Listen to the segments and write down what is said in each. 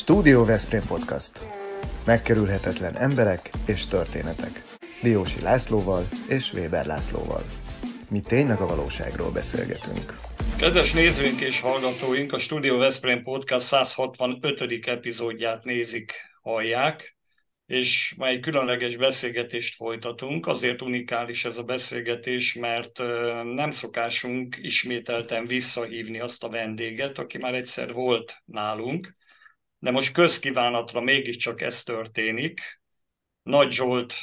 Stúdió Veszprém Podcast. Megkerülhetetlen emberek és történetek. Diósi Lászlóval és Weber Lászlóval. Mi tényleg a valóságról beszélgetünk. Kedves nézőink és hallgatóink, a Studio Veszprém Podcast 165. epizódját nézik, hallják, és ma egy különleges beszélgetést folytatunk. Azért unikális ez a beszélgetés, mert nem szokásunk ismételten visszahívni azt a vendéget, aki már egyszer volt nálunk, de most közkívánatra mégiscsak ez történik. Nagy Zsolt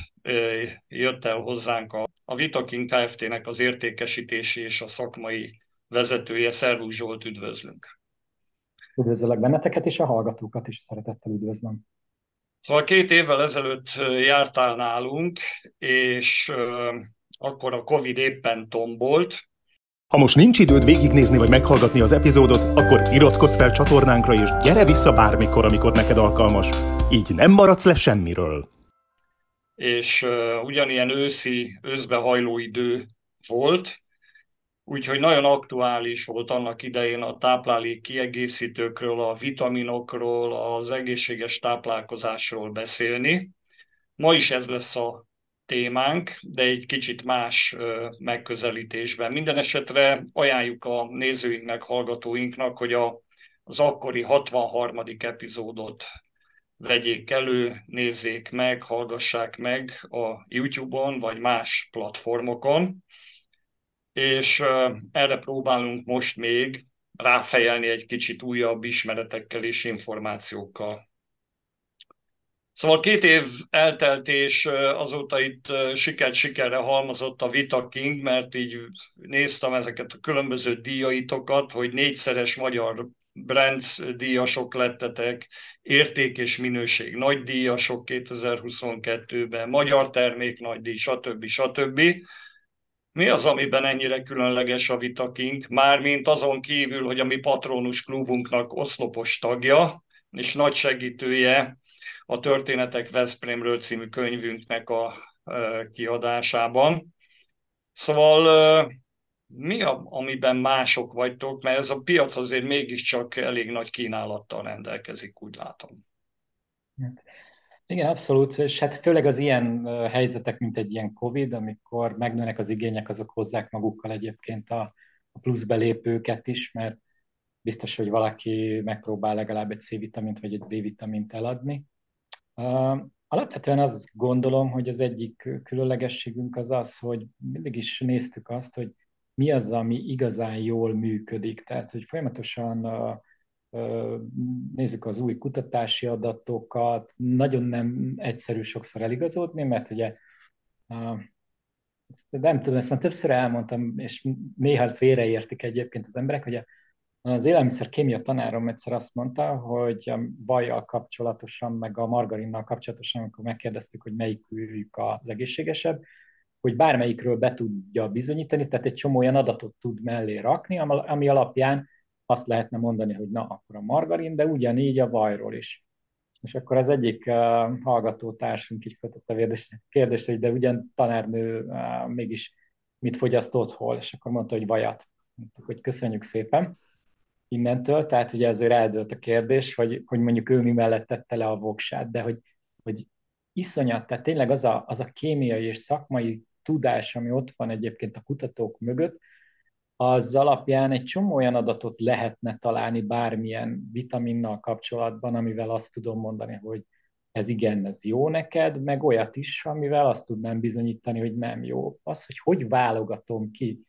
jött el hozzánk a, a Vitakin Kft-nek az értékesítési és a szakmai vezetője. Szervusz Zsolt, üdvözlünk! Üdvözöllek benneteket, és a hallgatókat is szeretettel üdvözlöm. Szóval két évvel ezelőtt jártál nálunk, és akkor a Covid éppen tombolt, ha most nincs időd végignézni vagy meghallgatni az epizódot, akkor iratkozz fel csatornánkra és gyere vissza bármikor, amikor neked alkalmas. Így nem maradsz le semmiről. És uh, ugyanilyen őszi, őszbehajló idő volt, úgyhogy nagyon aktuális volt annak idején a táplálék kiegészítőkről, a vitaminokról, az egészséges táplálkozásról beszélni. Ma is ez lesz a témánk, de egy kicsit más megközelítésben. Minden esetre ajánljuk a nézőinknek, hallgatóinknak, hogy a, az akkori 63. epizódot vegyék elő, nézzék meg, hallgassák meg a YouTube-on vagy más platformokon, és erre próbálunk most még ráfejelni egy kicsit újabb ismeretekkel és információkkal. Szóval két év eltelt, és azóta itt sikert sikerre halmozott a Vita King, mert így néztem ezeket a különböző díjaitokat, hogy négyszeres magyar Brands díjasok lettetek, érték és minőség nagy díjasok 2022-ben, magyar termék nagy díj, stb. stb. Mi az, amiben ennyire különleges a Vita King? Mármint azon kívül, hogy a mi patronus klubunknak oszlopos tagja, és nagy segítője a Történetek Veszprémről című könyvünknek a kiadásában. Szóval mi a, amiben mások vagytok, mert ez a piac azért mégiscsak elég nagy kínálattal rendelkezik, úgy látom. Igen, abszolút, és hát főleg az ilyen helyzetek, mint egy ilyen Covid, amikor megnőnek az igények, azok hozzák magukkal egyébként a, a plusz belépőket is, mert biztos, hogy valaki megpróbál legalább egy C-vitamint vagy egy D-vitamint eladni, Alapvetően azt gondolom, hogy az egyik különlegességünk az az, hogy mindig is néztük azt, hogy mi az, ami igazán jól működik. Tehát, hogy folyamatosan nézzük az új kutatási adatokat, nagyon nem egyszerű sokszor eligazodni, mert ugye nem tudom, ezt már többször elmondtam, és néha félreértik egyébként az emberek, hogy a az élelmiszer kémia tanárom egyszer azt mondta, hogy a vajjal kapcsolatosan, meg a margarinnal kapcsolatosan, amikor megkérdeztük, hogy melyikük az egészségesebb, hogy bármelyikről be tudja bizonyítani, tehát egy csomó olyan adatot tud mellé rakni, ami alapján azt lehetne mondani, hogy na, akkor a margarin, de ugyanígy a vajról is. És akkor az egyik uh, hallgatótársunk így feltette a kérdést, hogy de ugyan tanárnő uh, mégis mit fogyasztott hol, és akkor mondta, hogy vajat. Hogy köszönjük szépen innentől, tehát ugye ezért eldőlt a kérdés, hogy, hogy mondjuk ő mi mellett tette le a voksát, de hogy, hogy iszonyat, tehát tényleg az a, az a kémiai és szakmai tudás, ami ott van egyébként a kutatók mögött, az alapján egy csomó olyan adatot lehetne találni bármilyen vitaminnal kapcsolatban, amivel azt tudom mondani, hogy ez igen, ez jó neked, meg olyat is, amivel azt tudnám bizonyítani, hogy nem jó. Az, hogy hogy válogatom ki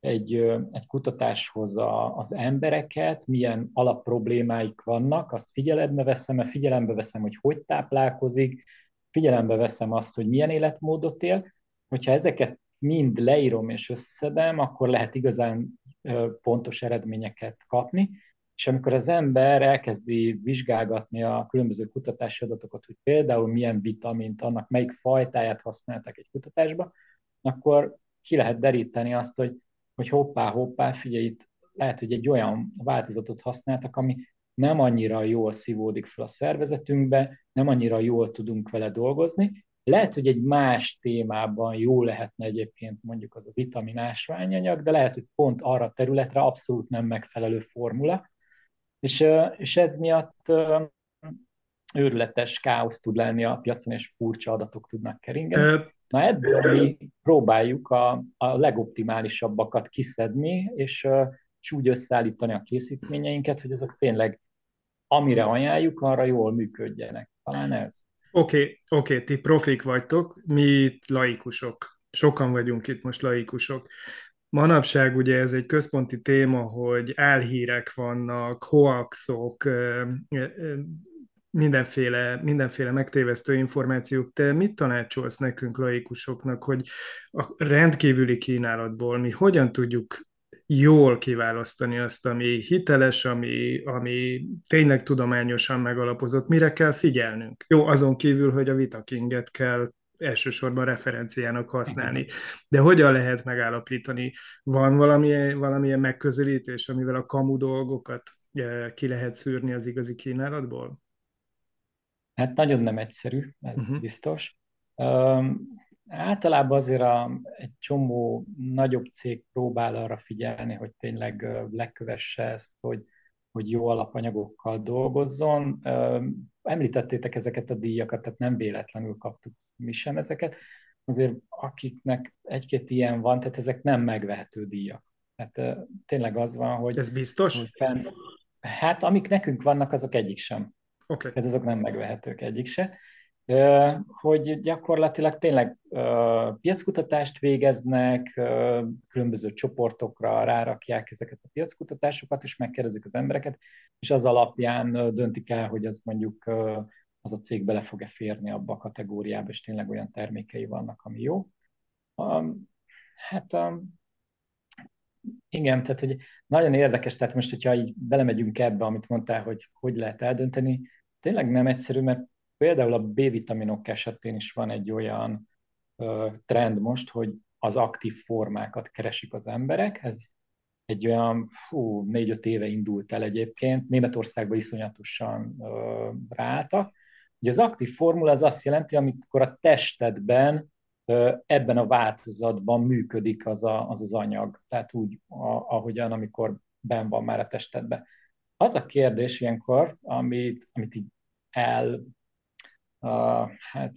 egy, egy kutatáshoz a, az embereket, milyen alapproblémáik vannak, azt figyelembe veszem, figyelembe veszem, hogy hogy táplálkozik, figyelembe veszem azt, hogy milyen életmódot él. Hogyha ezeket mind leírom és összedem, akkor lehet igazán pontos eredményeket kapni. És amikor az ember elkezdi vizsgálgatni a különböző kutatási adatokat, hogy például milyen vitamint, annak melyik fajtáját használtak egy kutatásba, akkor ki lehet deríteni azt, hogy hogy hoppá, hoppá, figyelj, itt lehet, hogy egy olyan változatot használtak, ami nem annyira jól szívódik fel a szervezetünkbe, nem annyira jól tudunk vele dolgozni. Lehet, hogy egy más témában jó lehetne egyébként mondjuk az a vitamin ásványanyag, de lehet, hogy pont arra a területre abszolút nem megfelelő formula. És, és ez miatt őrületes káosz tud lenni a piacon, és furcsa adatok tudnak keringeni. Na ebből mi próbáljuk a, a legoptimálisabbakat kiszedni, és, és úgy összeállítani a készítményeinket, hogy azok tényleg amire ajánljuk, arra jól működjenek. Talán ez. Oké, okay, oké, okay, ti profik vagytok, mi itt laikusok. Sokan vagyunk itt most laikusok. Manapság ugye ez egy központi téma, hogy álhírek vannak, hoaxok, mindenféle, mindenféle megtévesztő információk. Te mit tanácsolsz nekünk laikusoknak, hogy a rendkívüli kínálatból mi hogyan tudjuk jól kiválasztani azt, ami hiteles, ami, ami tényleg tudományosan megalapozott, mire kell figyelnünk. Jó, azon kívül, hogy a Vitakinget kell elsősorban referenciának használni. De hogyan lehet megállapítani? Van valami, valamilyen megközelítés, amivel a kamu dolgokat eh, ki lehet szűrni az igazi kínálatból? Hát nagyon nem egyszerű, ez uh-huh. biztos. Um, általában azért a, egy csomó nagyobb cég próbál arra figyelni, hogy tényleg lekövesse ezt, hogy, hogy jó alapanyagokkal dolgozzon. Um, említettétek ezeket a díjakat, tehát nem véletlenül kaptuk mi sem ezeket. Azért akiknek egy-két ilyen van, tehát ezek nem megvehető díjak. Tehát uh, tényleg az van, hogy... Ez biztos? Hogy fenn, hát amik nekünk vannak, azok egyik sem. Okay. Tehát azok nem megvehetők egyik se. Hogy gyakorlatilag tényleg piackutatást végeznek, különböző csoportokra rárakják ezeket a piackutatásokat, és megkérdezik az embereket, és az alapján döntik el, hogy az mondjuk az a cég bele fog-e férni abba a kategóriába, és tényleg olyan termékei vannak, ami jó. Hát igen, tehát hogy nagyon érdekes, tehát most, hogyha így belemegyünk ebbe, amit mondtál, hogy hogy lehet eldönteni, tényleg nem egyszerű, mert például a B-vitaminok esetén is van egy olyan ö, trend most, hogy az aktív formákat keresik az emberek. Ez egy olyan, fú, négy-öt éve indult el egyébként, Németországban iszonyatosan ö, ráálltak. Ugye az aktív formula az azt jelenti, amikor a testedben ebben a változatban működik az a, az, az anyag, tehát úgy, a, ahogyan, amikor ben van már a testedben. Az a kérdés ilyenkor, amit, amit így el, uh, hát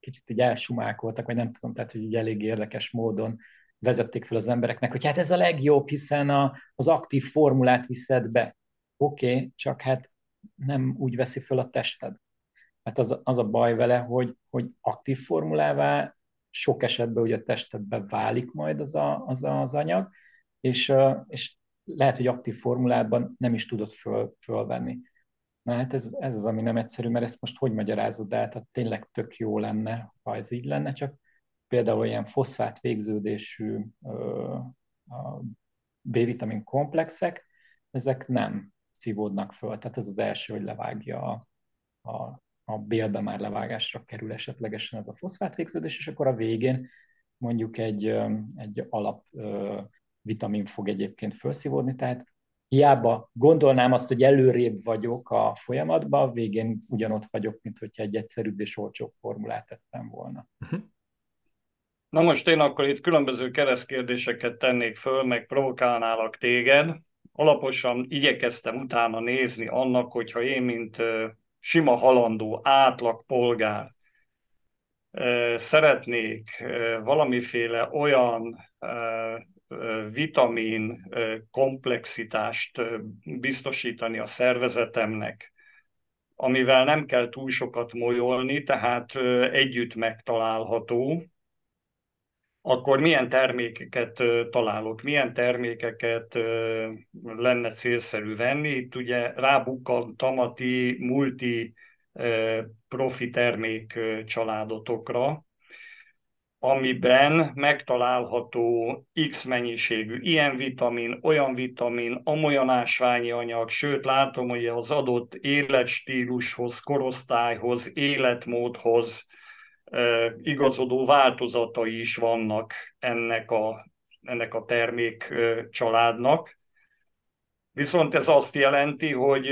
kicsit így elsumálkoltak, vagy nem tudom, tehát hogy így elég érdekes módon vezették fel az embereknek, hogy hát ez a legjobb, hiszen a, az aktív formulát viszed be. Oké, okay, csak hát nem úgy veszi fel a tested. Hát az, az a baj vele, hogy, hogy aktív formulává sok esetben ugye a testedbe válik majd az a, az, a, az anyag, és, és lehet, hogy aktív formulában nem is tudod föl, fölvenni. Na hát ez, ez az, ami nem egyszerű, mert ezt most hogy magyarázod el? Tehát tényleg tök jó lenne, ha ez így lenne, csak például ilyen foszfát végződésű B-vitamin komplexek, ezek nem szívódnak föl. Tehát ez az első, hogy levágja a, a, a bélbe már levágásra kerül esetlegesen ez a foszfát végződés, és akkor a végén mondjuk egy, egy alap vitamin fog egyébként felszívódni, tehát hiába gondolnám azt, hogy előrébb vagyok a folyamatban, végén ugyanott vagyok, mint hogyha egy egyszerűbb és olcsóbb formulát tettem volna. Uh-huh. Na most én akkor itt különböző keresztkérdéseket tennék föl, meg provokálnálak téged. Alaposan igyekeztem utána nézni annak, hogyha én, mint sima halandó, átlag polgár szeretnék valamiféle olyan vitamin komplexitást biztosítani a szervezetemnek, amivel nem kell túl sokat molyolni, tehát együtt megtalálható, akkor milyen termékeket találok, milyen termékeket lenne célszerű venni. Itt ugye rábukkantam a ti multi profi termék családotokra, amiben megtalálható X mennyiségű ilyen vitamin, olyan vitamin, amolyan ásványi anyag, sőt látom, hogy az adott életstílushoz, korosztályhoz, életmódhoz igazodó változatai is vannak ennek a, ennek a termék családnak. Viszont ez azt jelenti, hogy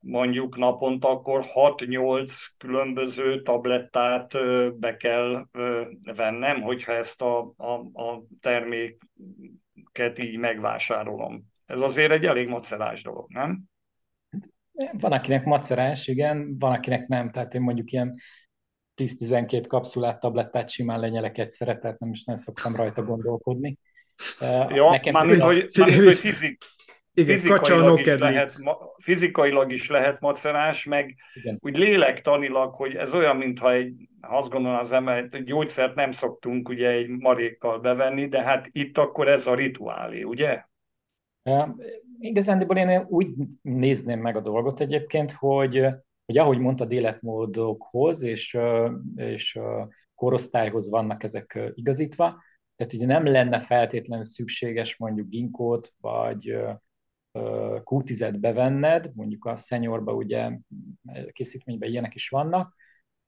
mondjuk naponta akkor 6-8 különböző tablettát be kell vennem, hogyha ezt a, a, a terméket így megvásárolom. Ez azért egy elég macerás dolog, nem? Van, akinek macerás, igen, van, akinek nem. Tehát én mondjuk ilyen 10-12 kapszulát, tablettát simán lenyelek egyszerre, tehát nem is nagyon szoktam rajta gondolkodni. Ja, mármint, hogy, mármint, hogy fizik, igen, fizikailag, is lehet, fizikailag is lehet macerás, meg Igen. úgy lélektanilag, hogy ez olyan, mintha egy, azt gondolom az ember, egy gyógyszert nem szoktunk ugye egy marékkal bevenni, de hát itt akkor ez a rituálé, ugye? Igazándiból én úgy nézném meg a dolgot egyébként, hogy, hogy ahogy mondtad, életmódokhoz és, és korosztályhoz vannak ezek igazítva, tehát ugye nem lenne feltétlenül szükséges mondjuk ginkót, vagy Q10-et bevenned, mondjuk a szenyorba ugye készítményben ilyenek is vannak,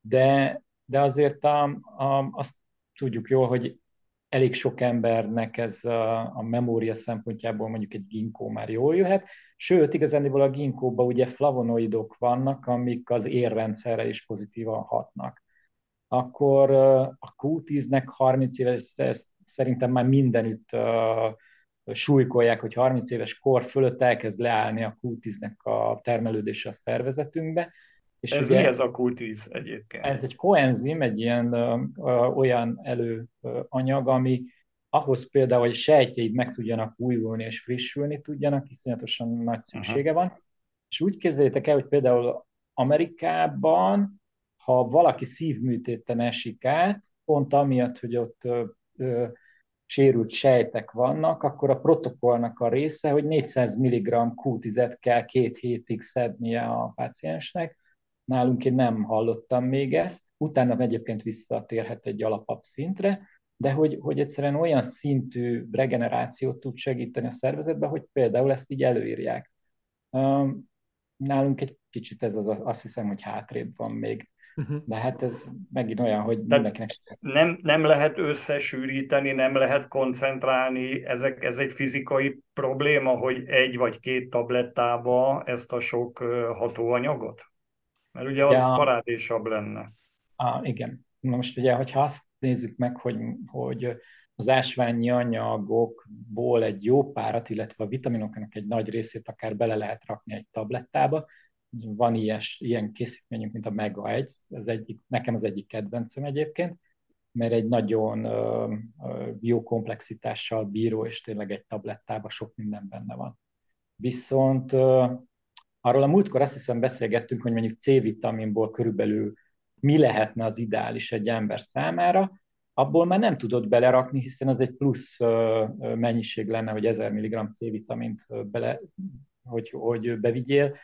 de, de azért a, a, azt tudjuk jól, hogy elég sok embernek ez a, a memória szempontjából mondjuk egy ginkó már jól jöhet, sőt, igazán a ginkóban ugye flavonoidok vannak, amik az érrendszerre is pozitívan hatnak. Akkor a Q10-nek 30 éves, ez szerintem már mindenütt súlykolják, hogy 30 éves kor fölött elkezd leállni a Q10-nek a termelődése a szervezetünkbe. És ez ugye, mi ez a Q10 egyébként? Ez egy koenzim, egy ilyen ö, ö, olyan előanyag, ami ahhoz például, hogy sejtjeid meg tudjanak újulni és frissülni tudjanak, iszonyatosan nagy szüksége Aha. van. És úgy képzeljétek el, hogy például Amerikában, ha valaki szívműtéten esik át, pont amiatt, hogy ott ö, ö, sérült sejtek vannak, akkor a protokollnak a része, hogy 400 mg Q10-et kell két hétig szednie a páciensnek. Nálunk én nem hallottam még ezt, utána egyébként visszatérhet egy alapabb szintre, de hogy, hogy egyszerűen olyan szintű regenerációt tud segíteni a szervezetbe, hogy például ezt így előírják. Nálunk egy kicsit ez az, azt hiszem, hogy hátrébb van még. Uh-huh. De hát ez megint olyan, hogy mindenkinek... Nem, nem lehet összesűríteni, nem lehet koncentrálni, ezek, ez egy fizikai probléma, hogy egy vagy két tablettába ezt a sok hatóanyagot? Mert ugye az ja. parádésabb lenne. Ah, igen. Na most ugye, hogyha azt nézzük meg, hogy, hogy az ásványi anyagokból egy jó párat, illetve a vitaminoknak egy nagy részét akár bele lehet rakni egy tablettába, van ilyes, ilyen készítményünk, mint a Mega 1, ez egyik, nekem az egyik kedvencem egyébként, mert egy nagyon jó komplexitással bíró, és tényleg egy tablettában sok minden benne van. Viszont arról a múltkor azt hiszem beszélgettünk, hogy mondjuk C-vitaminból körülbelül mi lehetne az ideális egy ember számára, abból már nem tudod belerakni, hiszen az egy plusz mennyiség lenne, hogy 1000 mg C-vitamint bele, hogy, hogy bevigyél,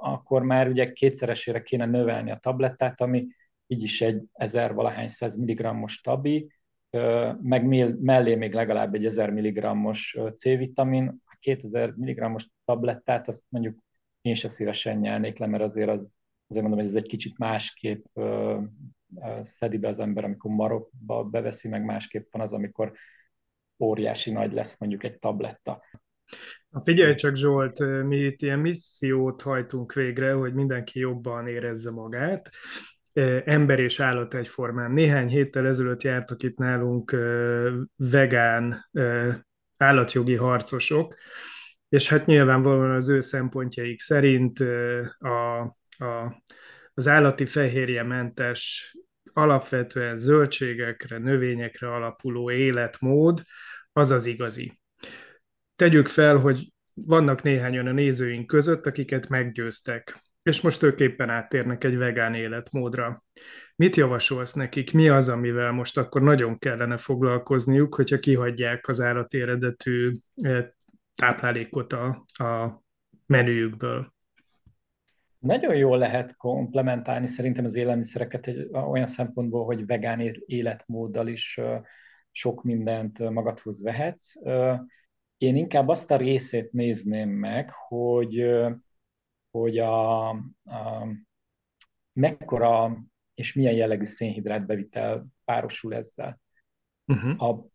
akkor már ugye kétszeresére kéne növelni a tablettát, ami így is egy 1000 valahány 100 mg-os tabi, meg mellé még legalább egy 1000 mg-os C-vitamin, a 2000 mg-os tablettát azt mondjuk én se szívesen nyelnék le, mert azért az, azért mondom, hogy ez egy kicsit másképp szedi be az ember, amikor marokba beveszi, meg másképp van az, amikor óriási nagy lesz mondjuk egy tabletta. Figyelj csak Zsolt, mi itt ilyen missziót hajtunk végre, hogy mindenki jobban érezze magát. Ember és állat egyformán. Néhány héttel ezelőtt jártak itt nálunk vegán állatjogi harcosok, és hát nyilvánvalóan az ő szempontjaik szerint a, a, az állati fehérjementes, alapvetően zöldségekre, növényekre alapuló életmód az az igazi tegyük fel, hogy vannak néhányan a nézőink között, akiket meggyőztek, és most ők éppen áttérnek egy vegán életmódra. Mit javasolsz nekik? Mi az, amivel most akkor nagyon kellene foglalkozniuk, hogyha kihagyják az állati eredetű eh, táplálékot a, a menüjükből? Nagyon jól lehet komplementálni szerintem az élelmiszereket egy, olyan szempontból, hogy vegán életmóddal is sok mindent magadhoz vehetsz. Én inkább azt a részét nézném meg, hogy, hogy a, a mekkora és milyen jellegű szénhidrát bevitel párosul ezzel. Uh-huh. A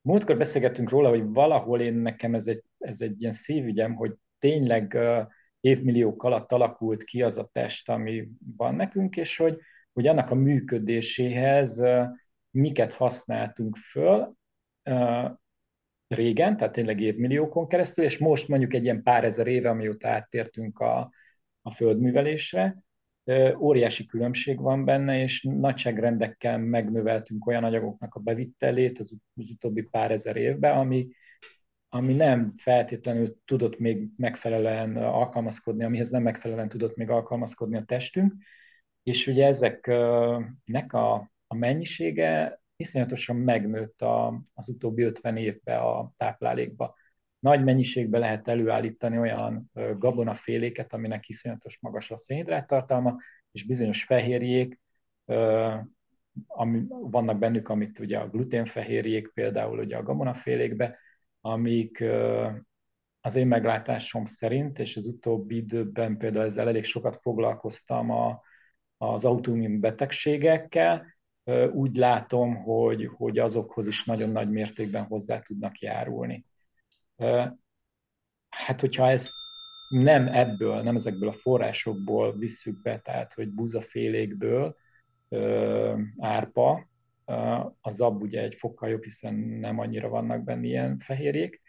múltkor beszélgettünk róla, hogy valahol én nekem ez egy, ez egy ilyen szívügyem, hogy tényleg uh, évmilliók alatt alakult ki az a test, ami van nekünk, és hogy, hogy annak a működéséhez uh, miket használtunk föl, uh, régen, tehát tényleg évmilliókon keresztül, és most mondjuk egy ilyen pár ezer éve, amióta áttértünk a, a földművelésre, óriási különbség van benne, és nagyságrendekkel megnöveltünk olyan anyagoknak a bevittelét az, utóbbi pár ezer évben, ami, ami nem feltétlenül tudott még megfelelően alkalmazkodni, amihez nem megfelelően tudott még alkalmazkodni a testünk, és ugye ezeknek a, a mennyisége iszonyatosan megnőtt a, az utóbbi 50 évben a táplálékba. Nagy mennyiségben lehet előállítani olyan gabonaféléket, aminek iszonyatos magas a szénhidrát tartalma, és bizonyos fehérjék, ami, vannak bennük, amit ugye a gluténfehérjék, például ugye a gabonafélékbe, amik az én meglátásom szerint, és az utóbbi időben például ezzel elég sokat foglalkoztam a, az autoimmun betegségekkel, úgy látom, hogy, hogy azokhoz is nagyon nagy mértékben hozzá tudnak járulni. Hát, hogyha ez nem ebből, nem ezekből a forrásokból visszük be, tehát hogy búzafélékből, árpa, a zab ugye egy fokkal jobb, hiszen nem annyira vannak benne ilyen fehérjék.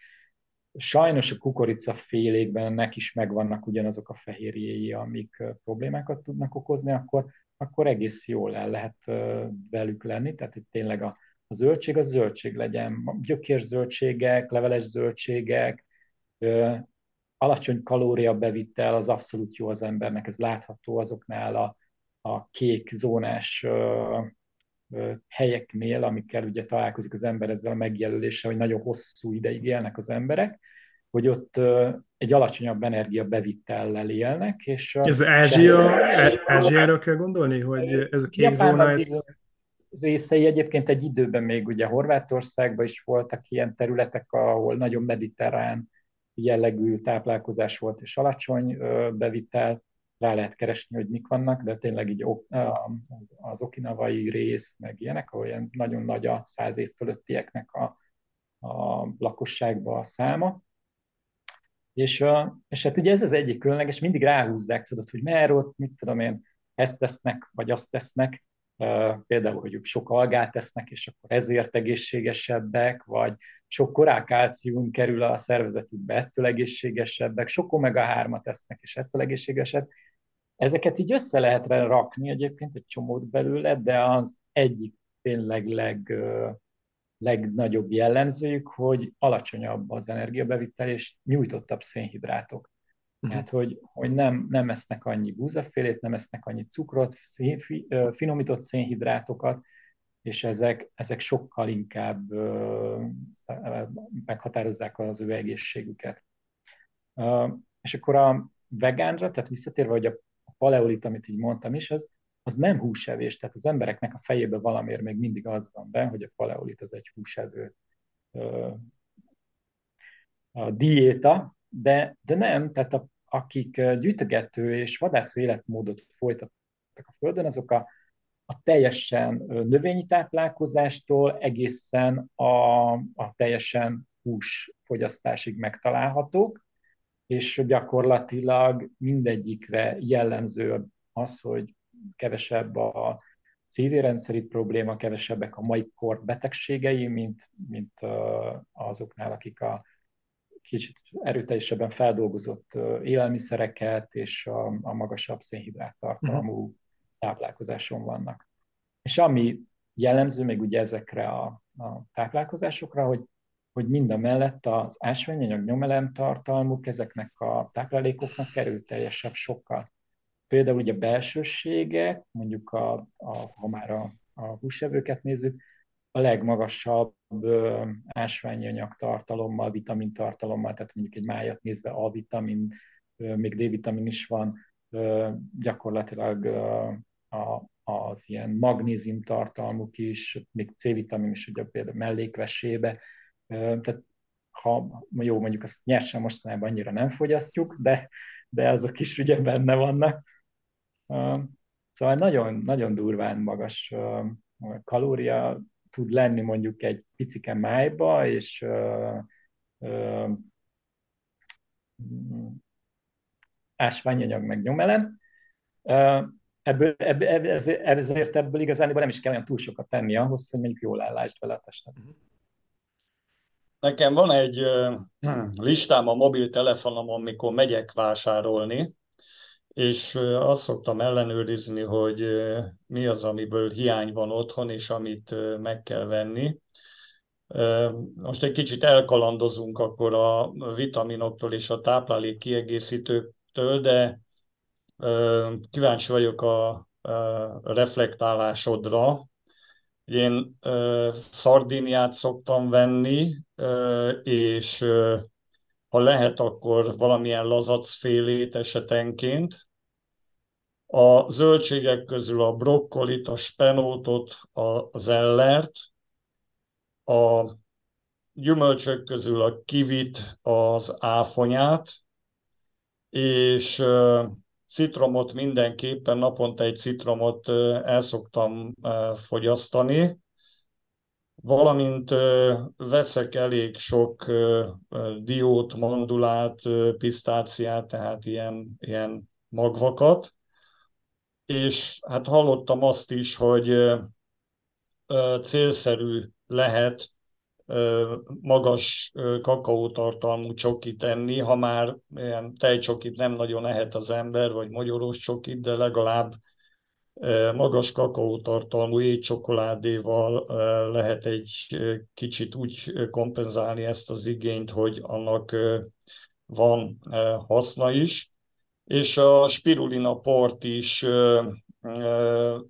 Sajnos a kukorica félékben nek is megvannak ugyanazok a fehérjéi, amik problémákat tudnak okozni, akkor, akkor egész jól el lehet velük lenni, tehát hogy tényleg a, a zöldség az zöldség legyen, gyökérzöldségek, leveles zöldségek, alacsony kalória bevittel az abszolút jó az embernek, ez látható azoknál a, a kék zónás helyeknél, amikkel ugye találkozik az ember ezzel a megjelöléssel, hogy nagyon hosszú ideig élnek az emberek, hogy ott egy alacsonyabb energia bevitellel élnek. És ez Ázsia, e- Ázsiára kell gondolni, hogy ez a kék zóna, ez... részei egyébként egy időben még ugye Horvátországban is voltak ilyen területek, ahol nagyon mediterrán jellegű táplálkozás volt és alacsony bevitel, rá lehet keresni, hogy mik vannak, de tényleg így az okinavai rész, meg ilyenek, ahol ilyen nagyon nagy a száz év fölöttieknek a, a lakosságban a száma. És, és hát ugye ez az egyik különleges, mindig ráhúzzák, tudod, hogy mer ott, mit tudom én, ezt tesznek, vagy azt tesznek, például, hogy sok algát tesznek, és akkor ezért egészségesebbek, vagy sok korákálcium kerül a szervezetükbe, ettől egészségesebbek, sok omega-3-at tesznek, és ettől egészségesebb. Ezeket így össze lehet rakni egyébként egy csomót belőle, de az egyik tényleg leg, legnagyobb jellemzőjük, hogy alacsonyabb az energiabevitel és nyújtottabb szénhidrátok. Uh-huh. Tehát, hogy, hogy nem, nem esznek annyi búzafélét, nem esznek annyi cukrot, szén, finomított szénhidrátokat, és ezek, ezek sokkal inkább uh, meghatározzák az ő egészségüket. Uh, és akkor a vegánra, tehát visszatérve, hogy a paleolit, amit így mondtam is, az, az nem húsevés, tehát az embereknek a fejében valamiért még mindig az van benne, hogy a paleolit az egy húsevő a diéta, de, de nem, tehát a, akik gyűjtögető és vadászó életmódot folytattak a Földön, azok a, a teljesen növényi táplálkozástól egészen a, a teljesen húsfogyasztásig megtalálhatók, és gyakorlatilag mindegyikre jellemző az, hogy kevesebb a szívérendszeri probléma, kevesebbek a mai kor betegségei, mint, mint azoknál, akik a kicsit erőteljesebben feldolgozott élelmiszereket és a, a magasabb szénhidrát tartalmú uh-huh. táplálkozáson vannak. És ami jellemző még ugye ezekre a, a táplálkozásokra, hogy, hogy mind a mellett az ásványanyag nyomelem tartalmuk ezeknek a táplálékoknak erőteljesebb sokkal. Például ugye a belsőségek, mondjuk a, a, ha már a, a húsevőket nézzük, a legmagasabb ásványi anyag tartalommal, vitamin tartalommal, tehát mondjuk egy májat nézve A-vitamin, még D-vitamin is van, gyakorlatilag a, az ilyen magnézium tartalmuk is, még C-vitamin is ugye például mellékvesébe, tehát ha jó, mondjuk azt nyersen mostanában annyira nem fogyasztjuk, de, de azok is ugye benne vannak. Szóval nagyon, nagyon durván magas kalória tud lenni mondjuk egy picike májba, és ásványanyag meg nyomelem. Ebből, ebből, ezért ebből igazán nem is kell olyan túl sokat tenni ahhoz, hogy mondjuk jól állásd vele a testet. Nekem van egy listám a mobiltelefonomon, amikor megyek vásárolni, és azt szoktam ellenőrizni, hogy mi az, amiből hiány van otthon, és amit meg kell venni. Most egy kicsit elkalandozunk akkor a vitaminoktól és a táplálék kiegészítőktől, de kíváncsi vagyok a reflektálásodra. Én szardíniát szoktam venni, és ha lehet, akkor valamilyen lazacfélét esetenként. A zöldségek közül a brokkolit, a spenótot, a zellert, a gyümölcsök közül a kivit, az áfonyát, és citromot mindenképpen, naponta egy citromot el szoktam fogyasztani, valamint veszek elég sok diót, mandulát, pisztáciát, tehát ilyen, ilyen magvakat, és hát hallottam azt is, hogy célszerű lehet magas kakaótartalmú csokit enni, ha már ilyen tejcsokit nem nagyon ehet az ember, vagy magyaros csokit, de legalább magas kakaótartalmú étcsokoládéval lehet egy kicsit úgy kompenzálni ezt az igényt, hogy annak van haszna is. És a spirulina port is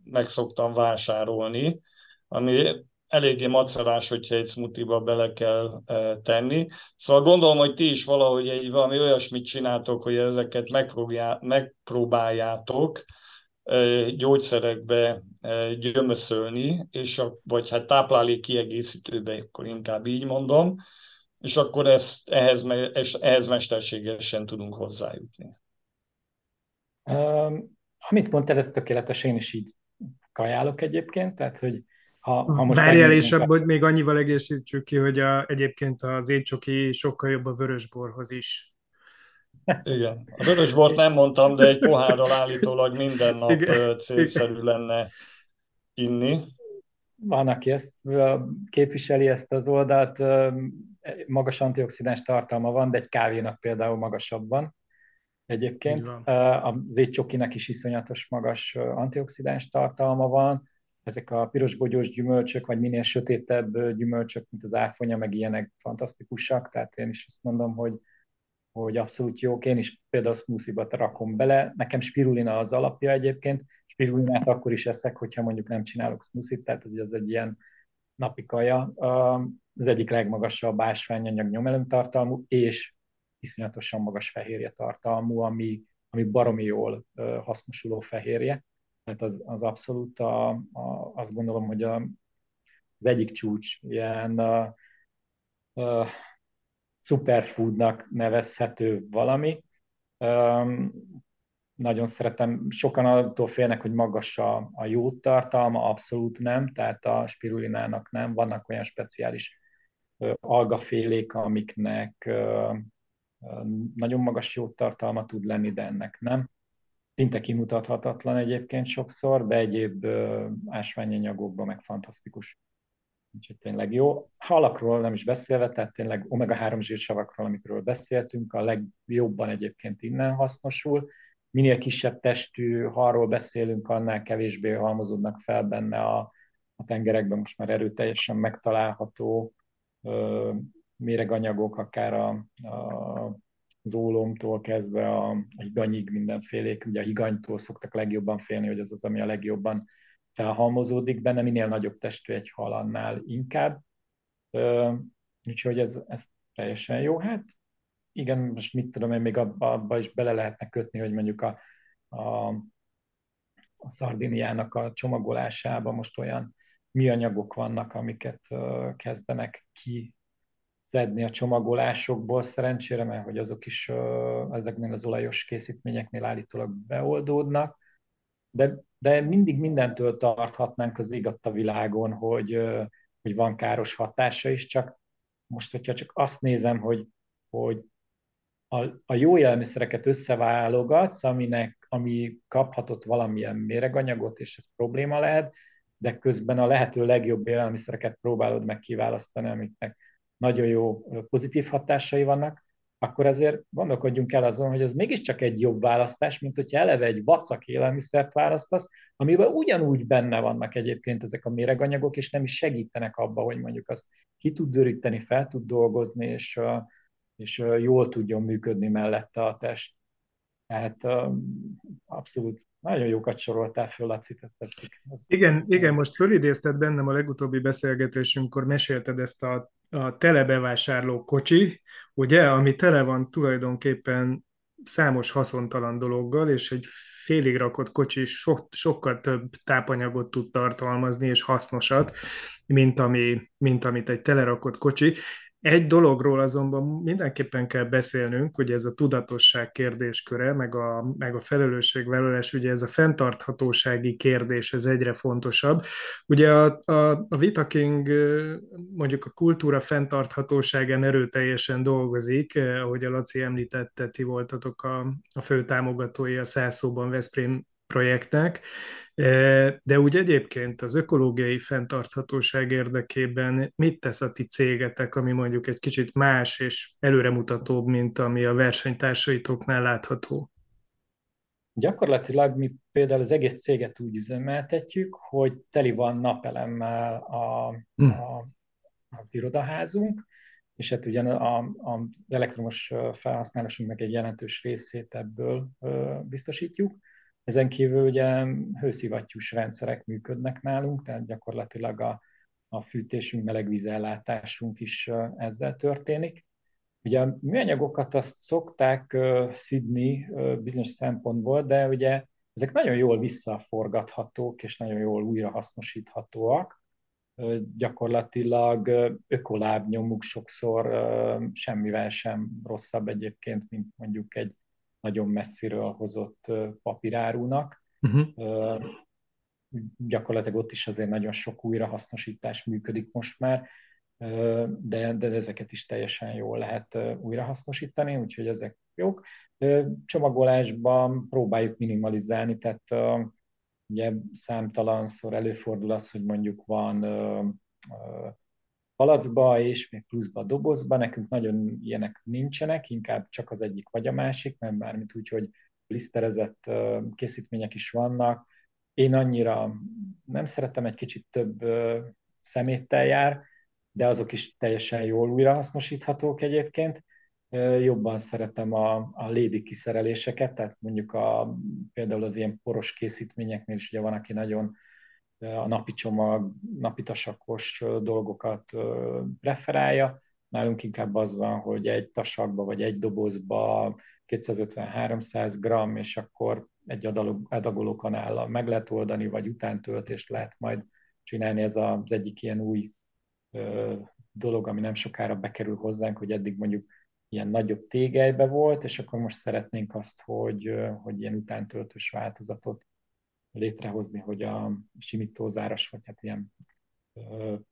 meg szoktam vásárolni, ami eléggé macerás, hogyha egy smoothie bele kell tenni. Szóval gondolom, hogy ti is valahogy egy valami olyasmit csináltok, hogy ezeket megpróbáljátok, gyógyszerekbe gyömöszölni, és a, vagy hát táplálék kiegészítőbe, akkor inkább így mondom, és akkor ezt, ehhez, ehhez mesterségesen tudunk hozzájutni. Um, amit mondtad, ez tökéletes, én is így kajálok egyébként, tehát hogy ha, ha most Várjál, és abban hogy még annyival egészítsük ki, hogy a, egyébként az étcsoki sokkal jobb a vörösborhoz is. Igen. A vörösbort nem mondtam, de egy pohárral állítólag minden nap Igen. célszerű lenne inni. Van, aki ezt képviseli ezt az oldalt, magas antioxidáns tartalma van, de egy kávénak például magasabb van egyébként. Az étcsokinek is iszonyatos magas antioxidáns tartalma van, ezek a pirosbogyós gyümölcsök, vagy minél sötétebb gyümölcsök, mint az áfonya, meg ilyenek fantasztikusak, tehát én is azt mondom, hogy hogy abszolút jók. Én is például smoothie-ba rakom bele. Nekem spirulina az alapja egyébként. Spirulinát akkor is eszek, hogyha mondjuk nem csinálok smoothie tehát ez az egy ilyen napi kaja. Az egyik legmagasabb ásványanyag nyomelőmtartalmú, és iszonyatosan magas fehérje tartalmú, ami, ami baromi jól hasznosuló fehérje. Tehát az, az abszolút a, a, azt gondolom, hogy a, az egyik csúcs ilyen a, a, superfoodnak nevezhető valami. Um, nagyon szeretem, sokan attól félnek, hogy magas a, a jó tartalma, abszolút nem, tehát a spirulinának nem, vannak olyan speciális uh, algafélék, amiknek uh, nagyon magas jó tartalma tud lenni, de ennek nem. Szinte kimutathatatlan egyébként sokszor, de egyéb uh, ásványanyagokban meg fantasztikus. Úgyhogy tényleg jó. Halakról nem is beszélve, tehát tényleg omega-3 zsírsavakról, amikről beszéltünk, a legjobban egyébként innen hasznosul. Minél kisebb testű halról beszélünk, annál kevésbé halmozódnak fel benne a, a tengerekben most már erőteljesen megtalálható ö, méreganyagok, akár a, a, az ólomtól kezdve a, a higanyig mindenfélék. Ugye a higanytól szoktak legjobban félni, hogy ez az, ami a legjobban felhalmozódik benne, minél nagyobb testű egy hal, annál inkább. Úgyhogy ez, ez teljesen jó. Hát igen, most mit tudom én, még abba, abba is bele lehetne kötni, hogy mondjuk a, a, a Szardiniának a csomagolásába most olyan anyagok vannak, amiket kezdenek ki szedni a csomagolásokból szerencsére, mert hogy azok is ezeknél az olajos készítményeknél állítólag beoldódnak, de, de mindig mindentől tarthatnánk az ég a világon, hogy, hogy van káros hatása is, csak most, hogyha csak azt nézem, hogy, hogy a, a jó élelmiszereket összeválogatsz, aminek, ami kaphatott valamilyen méreganyagot, és ez probléma lehet, de közben a lehető legjobb élelmiszereket próbálod meg kiválasztani, amiknek nagyon jó pozitív hatásai vannak, akkor azért gondolkodjunk el azon, hogy ez mégiscsak egy jobb választás, mint hogyha eleve egy vacak élelmiszert választasz, amiben ugyanúgy benne vannak egyébként ezek a méreganyagok, és nem is segítenek abba, hogy mondjuk azt ki tud döríteni, fel tud dolgozni, és, és jól tudjon működni mellette a test. Tehát abszolút nagyon jókat soroltál föl, Laci, tetszik. Az igen, igen, most fölidézted bennem a legutóbbi beszélgetésünkkor, mesélted ezt a, a telebevásárló kocsi, ugye, ami tele van tulajdonképpen számos haszontalan dologgal, és egy félig rakott kocsi so, sokkal több tápanyagot tud tartalmazni, és hasznosat, mint, ami, mint amit egy telerakott kocsi. Egy dologról azonban mindenképpen kell beszélnünk, hogy ez a tudatosság kérdésköre, meg a, meg a felelősségvállalás, ugye ez a fenntarthatósági kérdés, ez egyre fontosabb. Ugye a, a, a Vitaking mondjuk a kultúra fenntarthatóságán erőteljesen dolgozik, ahogy a Laci említette, ti voltatok a, a fő támogatói a Szászóban Veszprém projektnek, e, de úgy egyébként az ökológiai fenntarthatóság érdekében mit tesz a ti cégetek, ami mondjuk egy kicsit más és előremutatóbb, mint ami a versenytársaitoknál látható? Gyakorlatilag mi például az egész céget úgy üzemeltetjük, hogy teli van napelemmel a, hm. a, az irodaházunk, és hát ugyan a, a, az elektromos felhasználásunk meg egy jelentős részét ebből biztosítjuk, ezen kívül ugye hőszivattyús rendszerek működnek nálunk, tehát gyakorlatilag a, a fűtésünk, melegvízellátásunk is ezzel történik. Ugye a műanyagokat azt szokták szidni bizonyos szempontból, de ugye ezek nagyon jól visszaforgathatók és nagyon jól újrahasznosíthatóak. Gyakorlatilag ökolábnyomuk sokszor semmivel sem rosszabb egyébként, mint mondjuk egy nagyon messziről hozott papírárúnak. Uh-huh. Gyakorlatilag ott is azért nagyon sok újrahasznosítás működik most már, de, de ezeket is teljesen jól lehet újrahasznosítani, úgyhogy ezek jók. Csomagolásban próbáljuk minimalizálni, tehát ugye számtalanszor előfordul az, hogy mondjuk van palacba, és még pluszba dobozba. Nekünk nagyon ilyenek nincsenek, inkább csak az egyik vagy a másik, nem bármit úgy, hogy liszterezett készítmények is vannak. Én annyira nem szeretem, egy kicsit több szeméttel jár, de azok is teljesen jól újrahasznosíthatók egyébként. Jobban szeretem a, a lédi kiszereléseket, tehát mondjuk a, például az ilyen poros készítményeknél is ugye van, aki nagyon a napi csomag, napi tasakos dolgokat preferálja. Nálunk inkább az van, hogy egy tasakba vagy egy dobozba 250-300 g, és akkor egy adagoló kanállal meg lehet oldani, vagy utántöltést lehet majd csinálni. Ez az egyik ilyen új dolog, ami nem sokára bekerül hozzánk, hogy eddig mondjuk ilyen nagyobb tégelybe volt, és akkor most szeretnénk azt, hogy, hogy ilyen utántöltős változatot létrehozni, hogy a simítózáras, vagy hát ilyen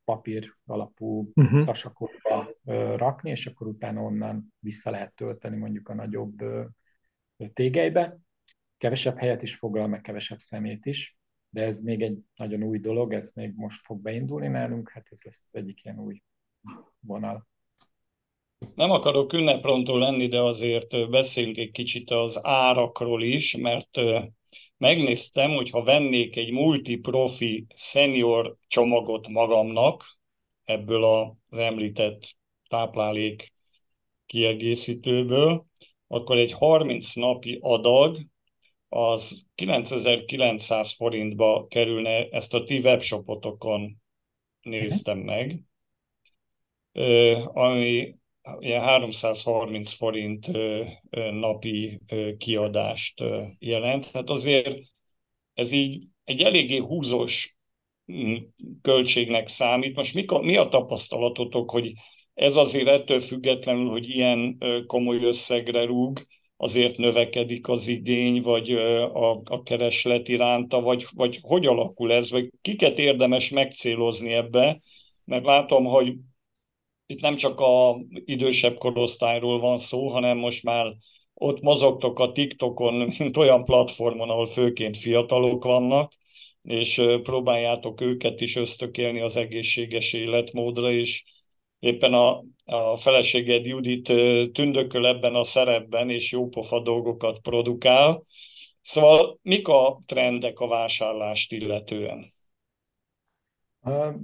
papír alapú uh-huh. tasakokba rakni, és akkor utána onnan vissza lehet tölteni mondjuk a nagyobb tégelybe. Kevesebb helyet is foglal, meg kevesebb szemét is, de ez még egy nagyon új dolog, ez még most fog beindulni nálunk, hát ez lesz az egyik ilyen új vonal. Nem akarok ünneprontól lenni, de azért beszéljünk egy kicsit az árakról is, mert megnéztem, hogy ha vennék egy multi-profi senior csomagot magamnak, ebből az említett táplálék kiegészítőből, akkor egy 30 napi adag az 9900 forintba kerülne, ezt a ti webshopotokon néztem meg, ami ilyen 330 forint napi kiadást jelent. Hát azért ez így egy eléggé húzós mm, költségnek számít. Most mi, mi a tapasztalatotok, hogy ez azért ettől függetlenül, hogy ilyen komoly összegre rúg, azért növekedik az igény, vagy a, a kereslet iránta, vagy, vagy hogy alakul ez, vagy kiket érdemes megcélozni ebbe, mert látom, hogy itt nem csak a idősebb korosztályról van szó, hanem most már ott mozogtok a TikTokon, mint olyan platformon, ahol főként fiatalok vannak, és próbáljátok őket is ösztökélni az egészséges életmódra, és éppen a, a feleséged Judit tündököl ebben a szerepben, és jópofa dolgokat produkál. Szóval mik a trendek a vásárlást illetően?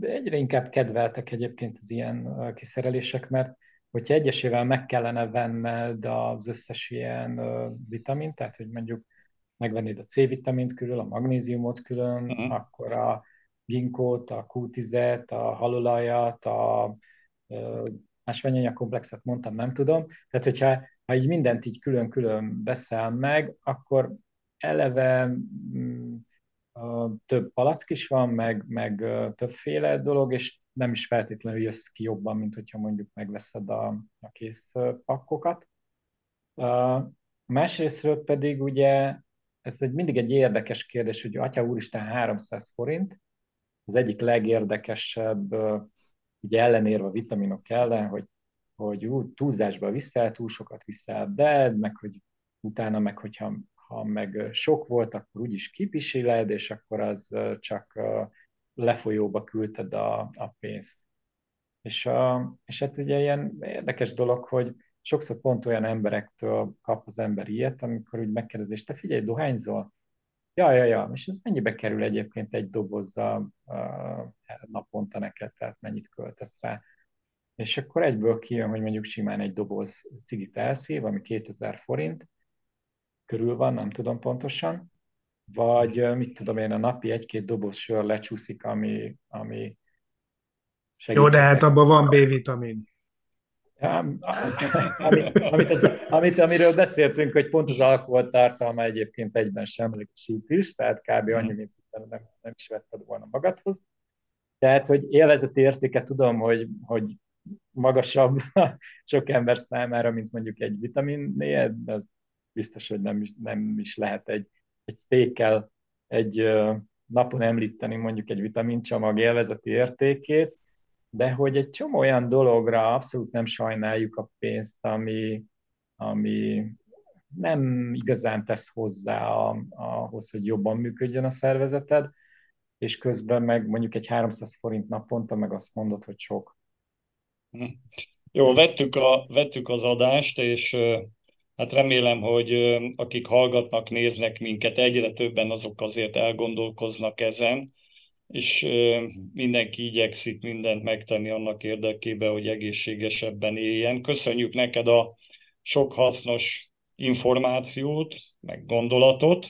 Egyre inkább kedveltek egyébként az ilyen kiszerelések, mert hogyha egyesével meg kellene venned az összes ilyen vitamint, tehát hogy mondjuk megvennéd a C-vitamint külön, a magnéziumot külön, uh-huh. akkor a ginkót, a Q10-et, a halolajat, a ásványanyag komplexet mondtam, nem tudom. Tehát, hogyha ha így mindent így külön-külön veszel meg, akkor eleve mm, több palack is van, meg, meg többféle dolog, és nem is feltétlenül jössz ki jobban, mint hogyha mondjuk megveszed a, a kész pakkokat. Másrésztről pedig ugye ez egy, mindig egy érdekes kérdés, hogy Atya Úristen 300 forint, az egyik legérdekesebb, ugye ellenérve a vitaminok ellen, hogy, hogy ú, túlzásba viszel, túl sokat viszel be, meg hogy utána meg, hogyha ha meg sok volt, akkor úgyis kipisiled, és akkor az csak lefolyóba küldted a, a pénzt. És, a, és hát ugye ilyen érdekes dolog, hogy sokszor pont olyan emberektől kap az ember ilyet, amikor úgy megkérdezés, te figyelj, dohányzol? Ja, ja, ja, és ez mennyibe kerül egyébként egy dobozza uh, naponta neked, tehát mennyit költesz rá? És akkor egyből kijön, hogy mondjuk simán egy doboz cigit elszív, ami 2000 forint, körül van, nem tudom pontosan, vagy mit tudom én, a napi egy-két doboz sör lecsúszik, ami, ami Jó, de hát abban van B-vitamin. Ja, amit, amit, az, amit, amiről beszéltünk, hogy pont az alkohol tartalma egyébként egyben semlegesít is, tehát kb. annyi, mint nem, nem is vetted volna magadhoz. Tehát, hogy élvezeti értéke tudom, hogy, hogy magasabb sok ember számára, mint mondjuk egy vitaminnél, de az biztos, hogy nem nem is lehet egy, egy steakkel egy napon említeni mondjuk egy vitamincsomag élvezeti értékét, de hogy egy csomó olyan dologra abszolút nem sajnáljuk a pénzt, ami, ami nem igazán tesz hozzá a, ahhoz, hogy jobban működjön a szervezeted, és közben meg mondjuk egy 300 forint naponta meg azt mondod, hogy sok. Hm. Jó, vettük, a, vettük az adást, és Hát remélem, hogy akik hallgatnak, néznek minket, egyre többen azok azért elgondolkoznak ezen, és mindenki igyekszik mindent megtenni annak érdekében, hogy egészségesebben éljen. Köszönjük neked a sok hasznos információt, meg gondolatot,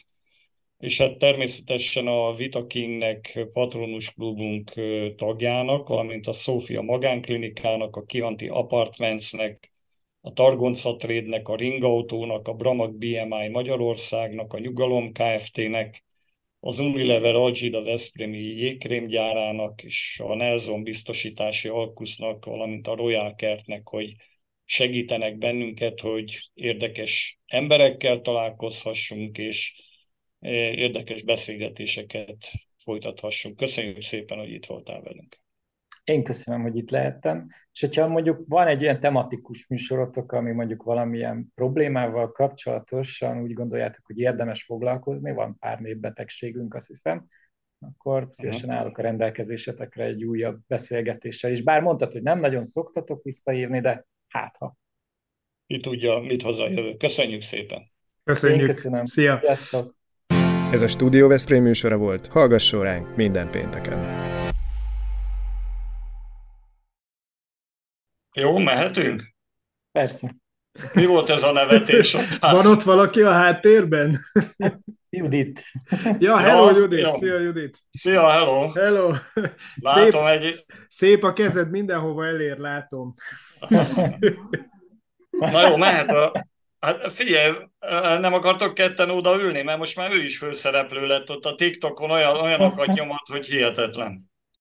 és hát természetesen a Vita Kingnek, patronus klubunk tagjának, valamint a Szófia magánklinikának, a Kianti Apartmentsnek, a Targonca Trade-nek, a Ringautónak, a Bramag BMI Magyarországnak, a Nyugalom Kft-nek, az Unilever Algida Veszprémi jégkrémgyárának és a Nelson biztosítási alkusznak, valamint a Royal Kertnek, hogy segítenek bennünket, hogy érdekes emberekkel találkozhassunk, és e, érdekes beszélgetéseket folytathassunk. Köszönjük szépen, hogy itt voltál velünk. Én köszönöm, hogy itt lehettem. És hogyha mondjuk van egy olyan tematikus műsorotok, ami mondjuk valamilyen problémával kapcsolatosan úgy gondoljátok, hogy érdemes foglalkozni, van pár népbetegségünk, azt hiszem, akkor szívesen állok a rendelkezésetekre egy újabb beszélgetéssel is. Bár mondtad, hogy nem nagyon szoktatok visszaírni, de hát ha. Ki tudja, mit hozzájövő. Köszönjük szépen! Köszönjük! Én köszönöm. Szia! Sziasztok! Ez a Studio Veszprém műsora volt. Hallgasson ránk minden pénteken! Jó, mehetünk? Persze. Mi volt ez a nevetés? Ott Van ott valaki a háttérben? Judit. Ja, hello ja, Judit, ja. szia Judit. Szia, hello. Hello. Látom szép, egy... Szép a kezed, mindenhova elér, látom. Na jó, mehet a... Hát figyelj, nem akartok ketten odaülni, mert most már ő is főszereplő lett ott a TikTokon, olyan, olyanokat nyomat, hogy hihetetlen.